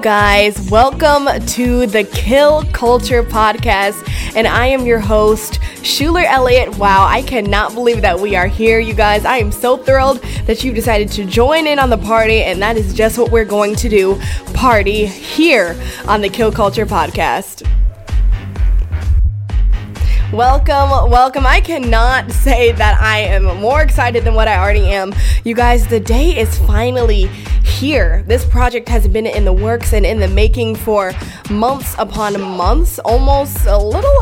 guys? Welcome to the Kill Culture Podcast, and I am your host, Schuyler Elliot. Wow, I cannot believe that we are here, you guys. I am so thrilled that you've decided to join in on the party, and that is just what we're going to do party here on the Kill Culture Podcast. Welcome, welcome. I cannot say that I am more excited than what I already am. You guys, the day is finally here. This project has been in the works and in the making for months upon months, almost a little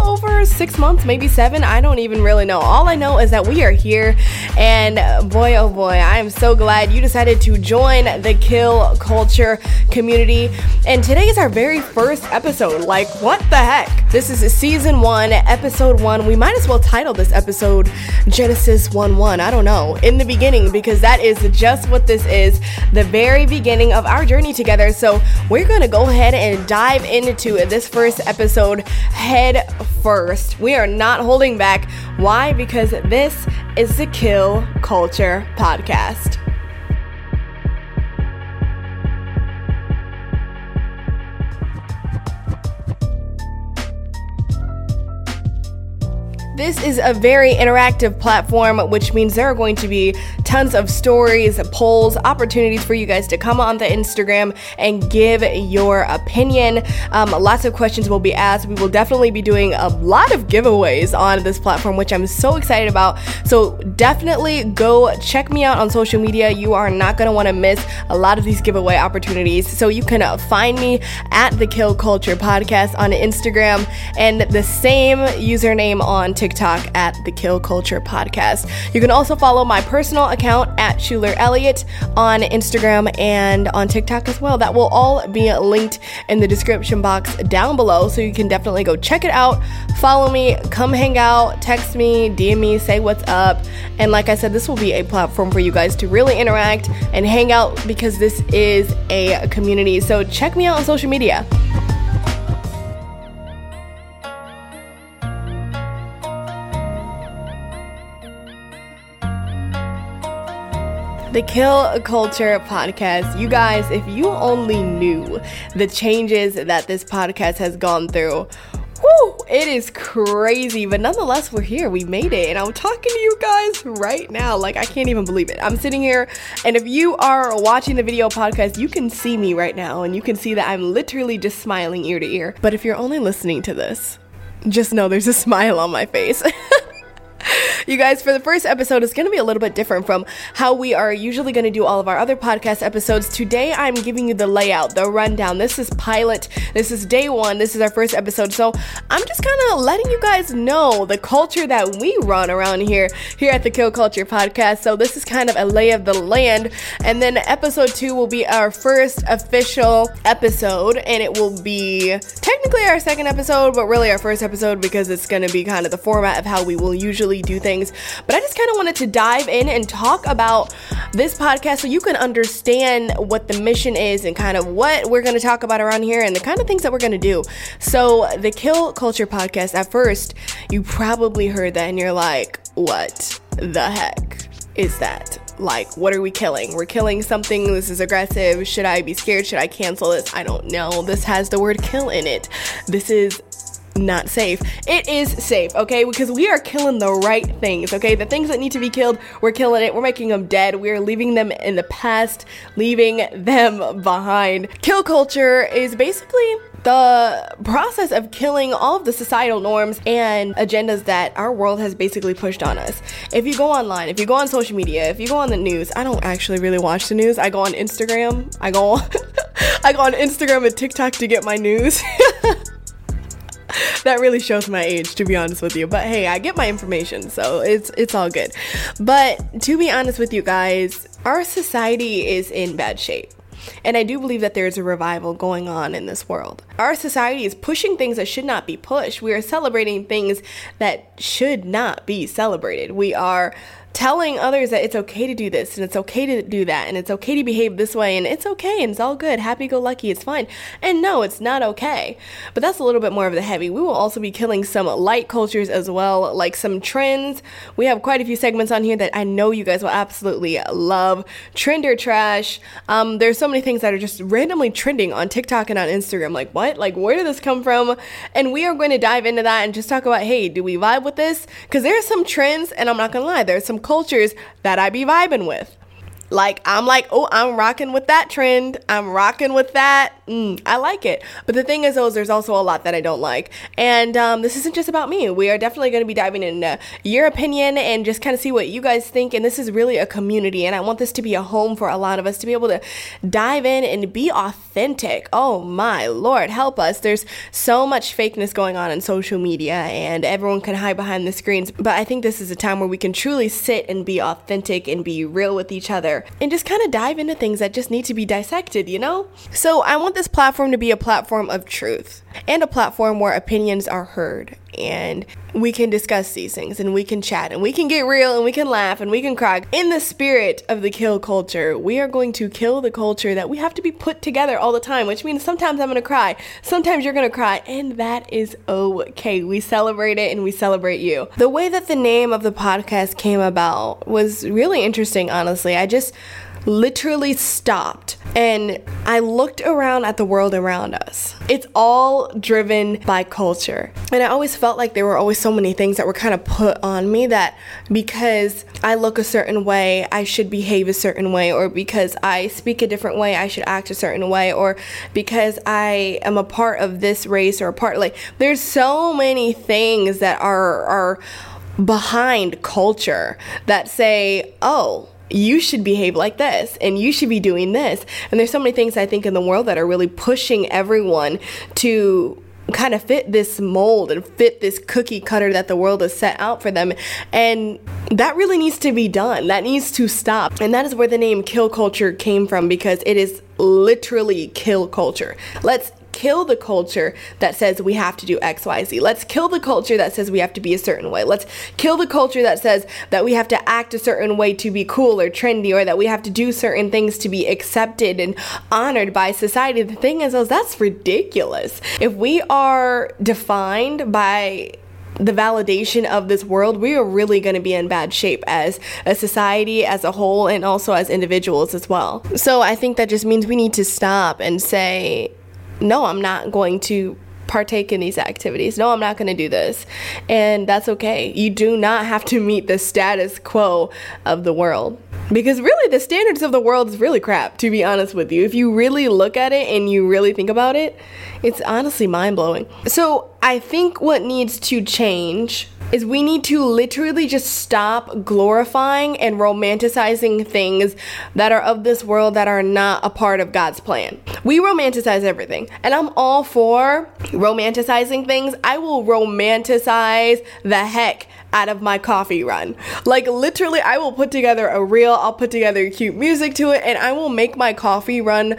six months, maybe seven. I don't even really know. All I know is that we are here, and boy, oh boy, I am so glad you decided to join the Kill Culture community. And today is our very first episode. Like, what the heck? This is season one, episode one. We might as well title this episode Genesis 1 1. I don't know. In the beginning, because that is just what this is the very beginning of our journey together. So we're going to go ahead and dive into this first episode head first. We are not holding back. Why? Because this is the Kill Culture Podcast. This is a very interactive platform, which means there are going to be tons of stories, polls, opportunities for you guys to come on the Instagram and give your opinion. Um, lots of questions will be asked. We will definitely be doing a lot of giveaways on this platform, which I'm so excited about. So definitely go check me out on social media. You are not going to want to miss a lot of these giveaway opportunities. So you can find me at the Kill Culture Podcast on Instagram and the same username on TikTok TikTok at the Kill Culture Podcast. You can also follow my personal account at Schuyler Elliot on Instagram and on TikTok as well. That will all be linked in the description box down below, so you can definitely go check it out. Follow me, come hang out, text me, DM me, say what's up. And like I said, this will be a platform for you guys to really interact and hang out because this is a community. So check me out on social media. The Kill Culture podcast. You guys, if you only knew the changes that this podcast has gone through, Whew, it is crazy, but nonetheless, we're here. We made it, and I'm talking to you guys right now. Like, I can't even believe it. I'm sitting here, and if you are watching the video podcast, you can see me right now, and you can see that I'm literally just smiling ear to ear. But if you're only listening to this, just know there's a smile on my face. you guys, for the first episode, it's going to be a little bit different from how we are usually going to do all of our other podcast episodes. Today, I'm giving you the layout, the rundown. This is pilot. This is day one. This is our first episode. So I'm just kind of letting you guys know the culture that we run around here, here at the Kill Culture podcast. So this is kind of a lay of the land. And then episode two will be our first official episode, and it will be technically our second episode, but really our first episode because it's going to be kind of the format of how we will usually do things. But I just kind of wanted to dive in and talk about this podcast so you can understand what the mission is and kind of what we're going to talk about around here and the kind of things that we're going to do. So, the Kill Culture podcast, at first, you probably heard that and you're like, what the heck is that? like what are we killing? We're killing something. This is aggressive. Should i be scared? Should i cancel this? I don't know. This has the word kill in it. This is not safe. It is safe, okay? Because we are killing the right things, okay? The things that need to be killed, we're killing it. We're making them dead. We're leaving them in the past, leaving them behind. Kill culture is basically the process of killing all of the societal norms and agendas that our world has basically pushed on us. If you go online, if you go on social media, if you go on the news, I don't actually really watch the news. I go on Instagram. I go on I go on Instagram and TikTok to get my news. that really shows my age to be honest with you but hey i get my information so it's it's all good but to be honest with you guys our society is in bad shape and I do believe that there is a revival going on in this world. Our society is pushing things that should not be pushed. We are celebrating things that should not be celebrated. We are telling others that it's okay to do this and it's okay to do that and it's okay to behave this way and it's okay and it's all good, happy go lucky, it's fine. And no, it's not okay. But that's a little bit more of the heavy. We will also be killing some light cultures as well, like some trends. We have quite a few segments on here that I know you guys will absolutely love. Trend or trash. Um, there's so many things that are just randomly trending on TikTok and on Instagram. Like, what? Like, where did this come from? And we are going to dive into that and just talk about, hey, do we vibe with this? Because there are some trends, and I'm not gonna lie, there's some cultures that I be vibing with. Like, I'm like, oh, I'm rocking with that trend. I'm rocking with that. Mm, I like it. But the thing is, though, is there's also a lot that I don't like. And um, this isn't just about me. We are definitely going to be diving into your opinion and just kind of see what you guys think. And this is really a community. And I want this to be a home for a lot of us to be able to dive in and be authentic. Oh, my Lord, help us. There's so much fakeness going on in social media, and everyone can hide behind the screens. But I think this is a time where we can truly sit and be authentic and be real with each other and just kind of dive into things that just need to be dissected, you know? So I want this platform to be a platform of truth and a platform where opinions are heard and we can discuss these things and we can chat and we can get real and we can laugh and we can cry. In the spirit of the kill culture, we are going to kill the culture that we have to be put together all the time, which means sometimes I'm gonna cry, sometimes you're gonna cry, and that is okay. We celebrate it and we celebrate you. The way that the name of the podcast came about was really interesting, honestly. I just literally stopped and I looked around at the world around us. It's all driven by culture. And I always felt like there were always so many things that were kind of put on me that because I look a certain way, I should behave a certain way, or because I speak a different way, I should act a certain way, or because I am a part of this race or a part like there's so many things that are are behind culture that say, "Oh, you should behave like this and you should be doing this. And there's so many things I think in the world that are really pushing everyone to kind of fit this mold and fit this cookie cutter that the world has set out for them. And that really needs to be done. That needs to stop. And that is where the name kill culture came from because it is literally kill culture. Let's kill the culture that says we have to do XYZ. Let's kill the culture that says we have to be a certain way. Let's kill the culture that says that we have to act a certain way to be cool or trendy or that we have to do certain things to be accepted and honored by society. The thing is, that's ridiculous. If we are defined by the validation of this world, we are really going to be in bad shape as a society as a whole and also as individuals as well. So I think that just means we need to stop and say, no, I'm not going to partake in these activities. No, I'm not going to do this. And that's okay. You do not have to meet the status quo of the world. Because really, the standards of the world is really crap, to be honest with you. If you really look at it and you really think about it, it's honestly mind blowing. So, I think what needs to change is we need to literally just stop glorifying and romanticizing things that are of this world that are not a part of God's plan. We romanticize everything, and I'm all for romanticizing things. I will romanticize the heck out of my coffee run. Like literally I will put together a reel, I'll put together cute music to it and I will make my coffee run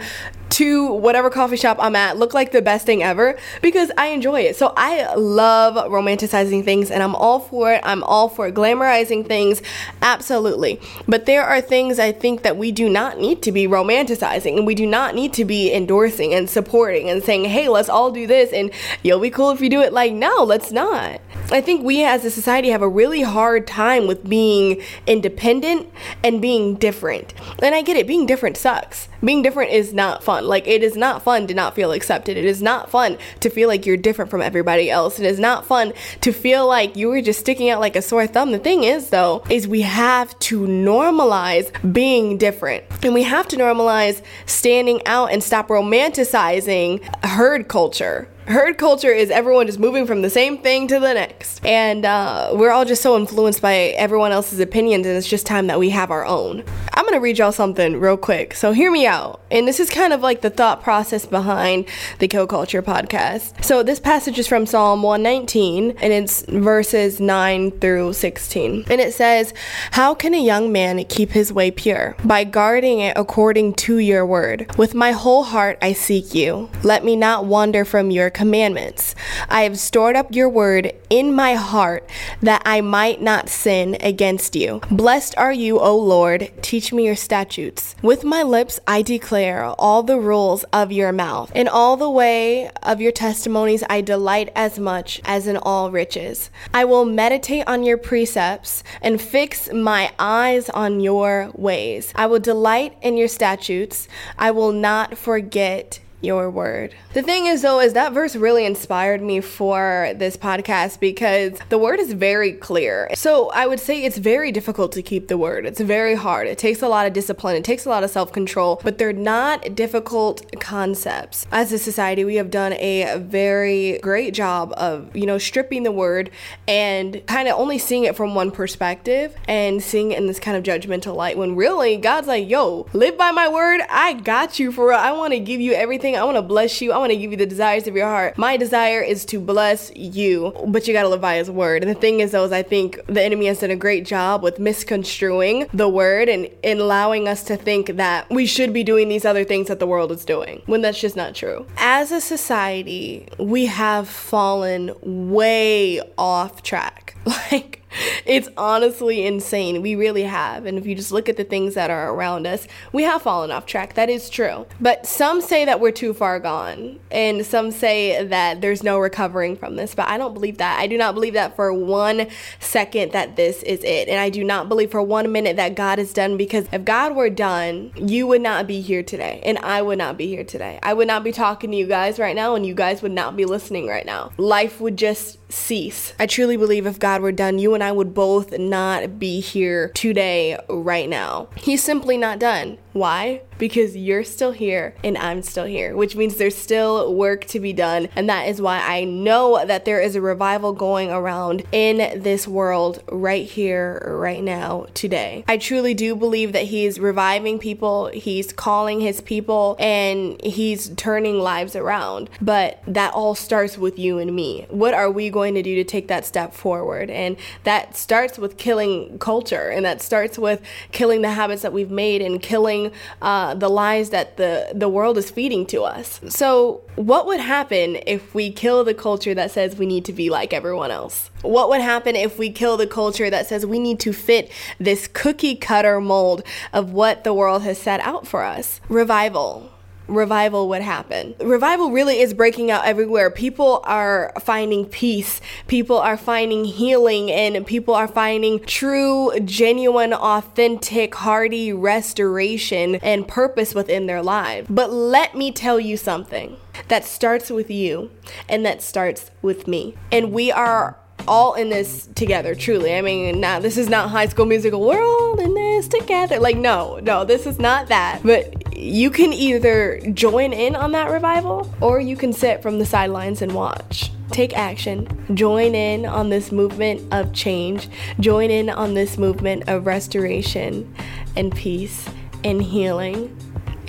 to whatever coffee shop I'm at look like the best thing ever because I enjoy it. So I love romanticizing things and I'm all for it. I'm all for glamorizing things. Absolutely. But there are things I think that we do not need to be romanticizing and we do not need to be endorsing and supporting and saying, hey, let's all do this and you'll be cool if you do it. Like, no, let's not. I think we as a society have a really hard time with being independent and being different. And I get it, being different sucks. Being different is not fun. Like, it is not fun to not feel accepted. It is not fun to feel like you're different from everybody else. It is not fun to feel like you were just sticking out like a sore thumb. The thing is, though, is we have to normalize being different. And we have to normalize standing out and stop romanticizing herd culture herd culture is everyone just moving from the same thing to the next. And uh, we're all just so influenced by everyone else's opinions, and it's just time that we have our own. I'm gonna read y'all something real quick, so hear me out. And this is kind of like the thought process behind the Kill Culture podcast. So this passage is from Psalm 119, and it's verses 9 through 16. And it says, How can a young man keep his way pure? By guarding it according to your word. With my whole heart I seek you. Let me not wander from your commandments. I have stored up your word in my heart that I might not sin against you. Blessed are you, O Lord. Teach me your statutes. With my lips I declare all the rules of your mouth. In all the way of your testimonies I delight as much as in all riches. I will meditate on your precepts and fix my eyes on your ways. I will delight in your statutes. I will not forget your word. The thing is, though, is that verse really inspired me for this podcast because the word is very clear. So I would say it's very difficult to keep the word. It's very hard. It takes a lot of discipline, it takes a lot of self control, but they're not difficult concepts. As a society, we have done a very great job of, you know, stripping the word and kind of only seeing it from one perspective and seeing it in this kind of judgmental light when really God's like, yo, live by my word. I got you for real. I want to give you everything I want to bless you. I want to give you the desires of your heart. My desire is to bless you, but you got to live by his word. And the thing is, though, is I think the enemy has done a great job with misconstruing the word and, and allowing us to think that we should be doing these other things that the world is doing when that's just not true. As a society, we have fallen way off track. Like, it's honestly insane. We really have. And if you just look at the things that are around us, we have fallen off track. That is true. But some say that we're too far gone. And some say that there's no recovering from this. But I don't believe that. I do not believe that for one second that this is it. And I do not believe for one minute that God is done because if God were done, you would not be here today. And I would not be here today. I would not be talking to you guys right now. And you guys would not be listening right now. Life would just cease. I truly believe if God were done, you and I would both not be here today, right now. He's simply not done. Why? Because you're still here and I'm still here, which means there's still work to be done. And that is why I know that there is a revival going around in this world right here, right now, today. I truly do believe that He's reviving people, He's calling His people, and He's turning lives around. But that all starts with you and me. What are we going to do to take that step forward? And that starts with killing culture, and that starts with killing the habits that we've made and killing uh, the lies that the, the world is feeding to us. So, what would happen if we kill the culture that says we need to be like everyone else? What would happen if we kill the culture that says we need to fit this cookie cutter mold of what the world has set out for us? Revival revival would happen. Revival really is breaking out everywhere. People are finding peace, people are finding healing, and people are finding true, genuine, authentic, hearty restoration and purpose within their lives. But let me tell you something that starts with you and that starts with me. And we are all in this together, truly. I mean, now this is not high school musical. All in this together. Like, no, no, this is not that. But you can either join in on that revival or you can sit from the sidelines and watch. Take action. Join in on this movement of change. Join in on this movement of restoration and peace and healing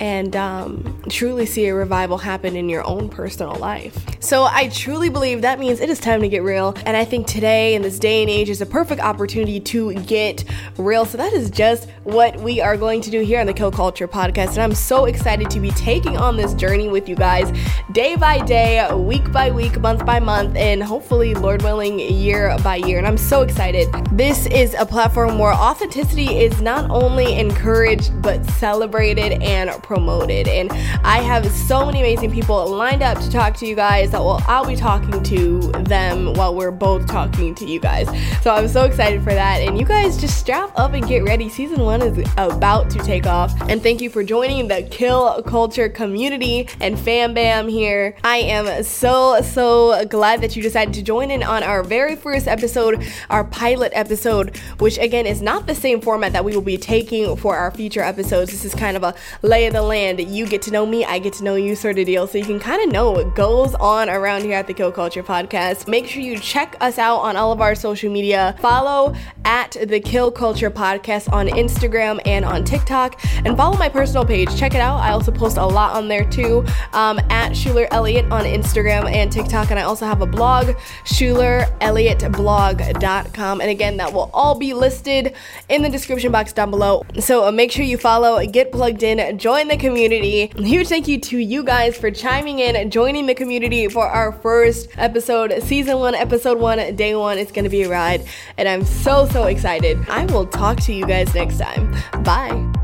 and um, truly see a revival happen in your own personal life. So I truly believe that means it is time to get real. And I think today, in this day and age, is a perfect opportunity to get real. So that is just what we are going to do here on the Kill Culture podcast. And I'm so excited to be taking on this journey with you guys day by day, week by week, month by month, and hopefully, Lord willing, year by year. And I'm so excited. This is a platform where authenticity is not only encouraged, but celebrated and promoted. And I have so many amazing people lined up to talk to you guys that will I'll be talking to them while we're both talking to you guys. So I'm so excited for that. And you guys just strap up and get ready. Season one is about to take off. And thank you for joining the Kill Culture community and fam bam here. I am so, so glad that you decided to join in on our very first episode, our pilot episode, which again is not the same format that we will be taking for our future episodes. This is kind of a lay of the land. You get to know me, I get to know you sort of deal. So you can kind of know what goes on around here at the Kill Culture Podcast. Make sure you check us out on all of our social media. Follow at the Kill Culture Podcast on Instagram and on TikTok. And follow my personal page. Check it out. I also post a lot on there too. Um, at Schuyler Elliot on Instagram and TikTok. And I also have a blog, SchuylerElliotBlog.com. And again, that will all be listed in the description box down below. So uh, make sure you follow, get plugged in, join the community. Huge thank you to you guys for chiming in, joining the community, for our first episode, season one, episode one, day one. It's gonna be a ride, and I'm so, so excited. I will talk to you guys next time. Bye.